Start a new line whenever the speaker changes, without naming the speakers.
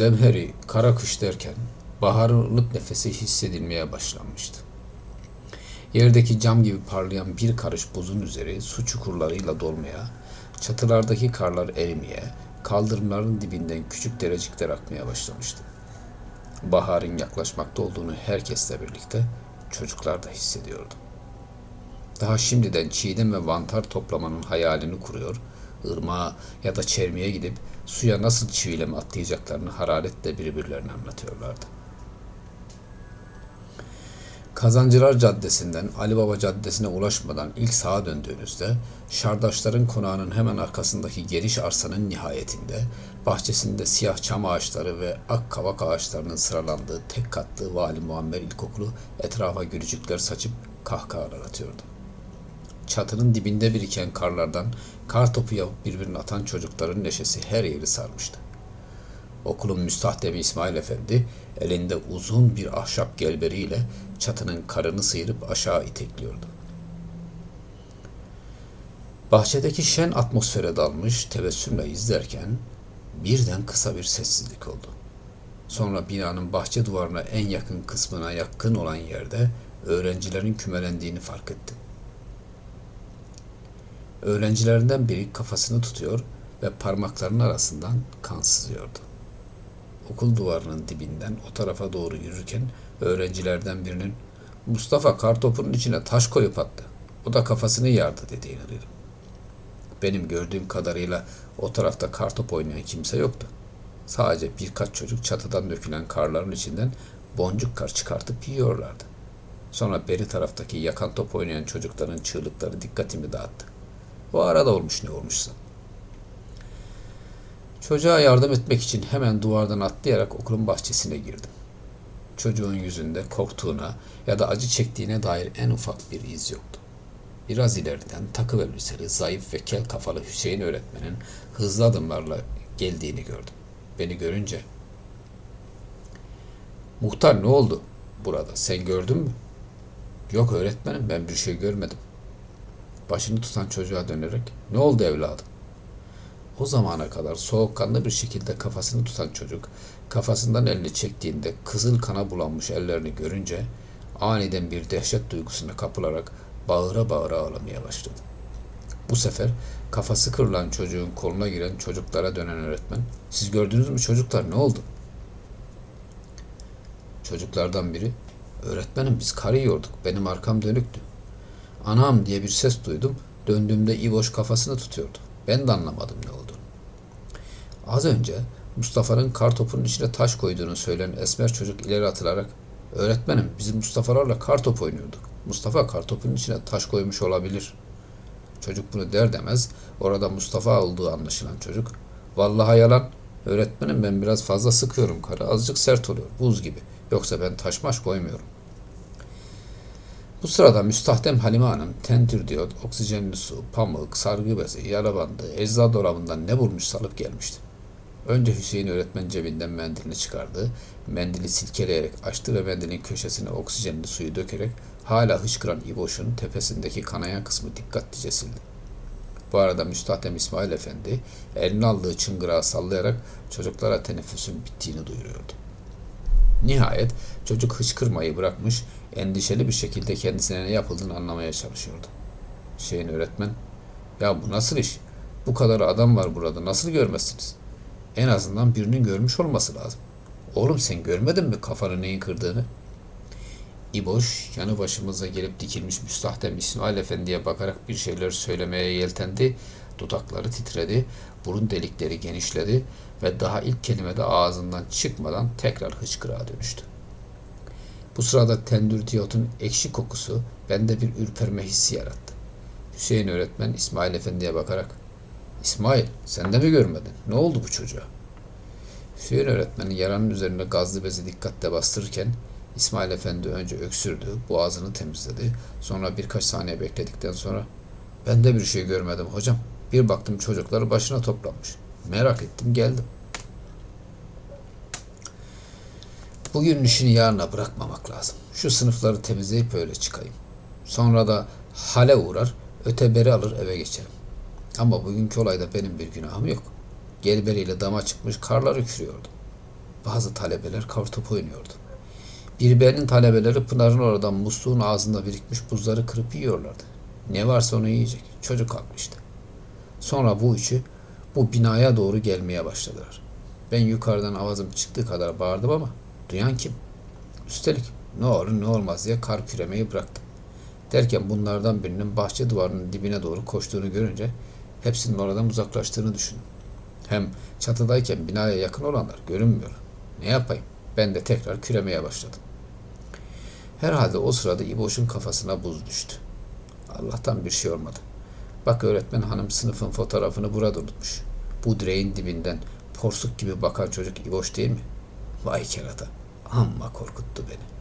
Zemheri kara kış derken baharın ılık nefesi hissedilmeye başlanmıştı. Yerdeki cam gibi parlayan bir karış buzun üzeri su çukurlarıyla dolmaya, çatılardaki karlar erimeye, kaldırımların dibinden küçük derecikler akmaya başlamıştı. Baharın yaklaşmakta olduğunu herkesle birlikte çocuklar da hissediyordu. Daha şimdiden çiğdem ve vantar toplamanın hayalini kuruyor, ırmağa ya da çermiye gidip suya nasıl çivileme atlayacaklarını hararetle birbirlerine anlatıyorlardı. Kazancılar Caddesi'nden Ali Baba Caddesi'ne ulaşmadan ilk sağa döndüğünüzde Şardaşların konağının hemen arkasındaki geniş arsanın nihayetinde bahçesinde siyah çam ağaçları ve ak kavak ağaçlarının sıralandığı tek katlı Vali Muammer İlkokulu etrafa gülücükler saçıp kahkahalar atıyordu. Çatının dibinde biriken karlardan kar topu yapıp birbirine atan çocukların neşesi her yeri sarmıştı. Okulun müstahdemi İsmail Efendi elinde uzun bir ahşap gelberiyle çatının karını sıyırıp aşağı itekliyordu. Bahçedeki şen atmosfere dalmış tebessümle izlerken birden kısa bir sessizlik oldu. Sonra binanın bahçe duvarına en yakın kısmına yakın olan yerde öğrencilerin kümelendiğini fark etti. Öğrencilerinden biri kafasını tutuyor ve parmaklarının arasından kan sızıyordu. Okul duvarının dibinden o tarafa doğru yürürken öğrencilerden birinin Mustafa kartopunun içine taş koyup attı. O da kafasını yardı dediğini duydum. Benim gördüğüm kadarıyla o tarafta kartop oynayan kimse yoktu. Sadece birkaç çocuk çatıdan dökülen karların içinden boncuk kar çıkartıp yiyorlardı. Sonra beri taraftaki yakan top oynayan çocukların çığlıkları dikkatimi dağıttı. O arada olmuş ne olmuşsa. Çocuğa yardım etmek için hemen duvardan atlayarak okulun bahçesine girdim. Çocuğun yüzünde korktuğuna ya da acı çektiğine dair en ufak bir iz yoktu. Biraz ileriden takı elbiseli, zayıf ve kel kafalı Hüseyin öğretmenin hızlı adımlarla geldiğini gördüm. Beni görünce Muhtar ne oldu burada? Sen gördün mü? Yok öğretmenim ben bir şey görmedim. Başını tutan çocuğa dönerek ne oldu evladım? O zamana kadar soğukkanlı bir şekilde kafasını tutan çocuk kafasından elini çektiğinde kızıl kana bulanmış ellerini görünce aniden bir dehşet duygusuna kapılarak bağıra bağıra ağlamaya başladı. Bu sefer kafası kırılan çocuğun koluna giren çocuklara dönen öğretmen siz gördünüz mü çocuklar ne oldu? Çocuklardan biri öğretmenim biz kar yiyorduk benim arkam dönüktü. Anam diye bir ses duydum döndüğümde İboş kafasını tutuyordu. Ben de anlamadım ne oldu. Az önce Mustafa'nın kar topunun içine taş koyduğunu söyleyen esmer çocuk ileri atılarak öğretmenim bizim Mustafa'larla kar top oynuyorduk. Mustafa kartopunun içine taş koymuş olabilir. Çocuk bunu der demez orada Mustafa olduğu anlaşılan çocuk. Vallahi yalan. Öğretmenim ben biraz fazla sıkıyorum karı. Azıcık sert oluyor. Buz gibi. Yoksa ben taşmaş koymuyorum. Bu sırada müstahdem Halime Hanım tentür diyot, oksijenli su, pamuk, sargı bezi, yara bandı, ecza dolabından ne bulmuş salıp gelmişti. Önce Hüseyin öğretmen cebinden mendilini çıkardı. Mendili silkeleyerek açtı ve mendilin köşesine oksijenli suyu dökerek hala hışkıran İboş'un tepesindeki kanayan kısmı dikkatlice sildi. Bu arada Müstahdem İsmail Efendi eline aldığı çıngırağı sallayarak çocuklara teneffüsün bittiğini duyuruyordu. Nihayet çocuk hıçkırmayı bırakmış, endişeli bir şekilde kendisine ne yapıldığını anlamaya çalışıyordu. Hüseyin öğretmen, ya bu nasıl iş? Bu kadar adam var burada, nasıl görmezsiniz? En azından birinin görmüş olması lazım. Oğlum sen görmedin mi kafanı neyin kırdığını? İboş yanı başımıza gelip dikilmiş müstahdem İsmail Efendi'ye bakarak bir şeyler söylemeye yeltendi. Dudakları titredi, burun delikleri genişledi ve daha ilk kelimede ağzından çıkmadan tekrar hıçkırığa dönüştü. Bu sırada tendür diyotun ekşi kokusu bende bir ürperme hissi yarattı. Hüseyin öğretmen İsmail Efendi'ye bakarak İsmail sen de mi görmedin? Ne oldu bu çocuğa? Hüseyin öğretmenin yaranın üzerine gazlı bezi dikkatle bastırırken İsmail Efendi önce öksürdü, boğazını temizledi. Sonra birkaç saniye bekledikten sonra ben de bir şey görmedim hocam. Bir baktım çocukları başına toplanmış. Merak ettim geldim. Bugün işini yarına bırakmamak lazım. Şu sınıfları temizleyip öyle çıkayım. Sonra da hale uğrar, öteberi alır eve geçerim. Ama bugünkü olayda benim bir günahım yok. Gelberiyle dama çıkmış karlar üfürüyordu. Bazı talebeler kartopu oynuyordu. Birberinin talebeleri Pınar'ın oradan musluğun ağzında birikmiş buzları kırıp yiyorlardı. Ne varsa onu yiyecek. Çocuk kalmıştı. Sonra bu üçü bu binaya doğru gelmeye başladılar. Ben yukarıdan avazım çıktığı kadar bağırdım ama duyan kim? Üstelik ne olur ne olmaz diye kar küremeyi bıraktım. Derken bunlardan birinin bahçe duvarının dibine doğru koştuğunu görünce hepsinin oradan uzaklaştığını düşündüm. Hem çatıdayken binaya yakın olanlar görünmüyor. Ne yapayım? Ben de tekrar küremeye başladım. Herhalde o sırada İboş'un kafasına buz düştü. Allah'tan bir şey olmadı. Bak öğretmen hanım sınıfın fotoğrafını burada unutmuş. Bu direğin dibinden porsuk gibi bakan çocuk İboş değil mi? Vay kerata. Amma korkuttu beni.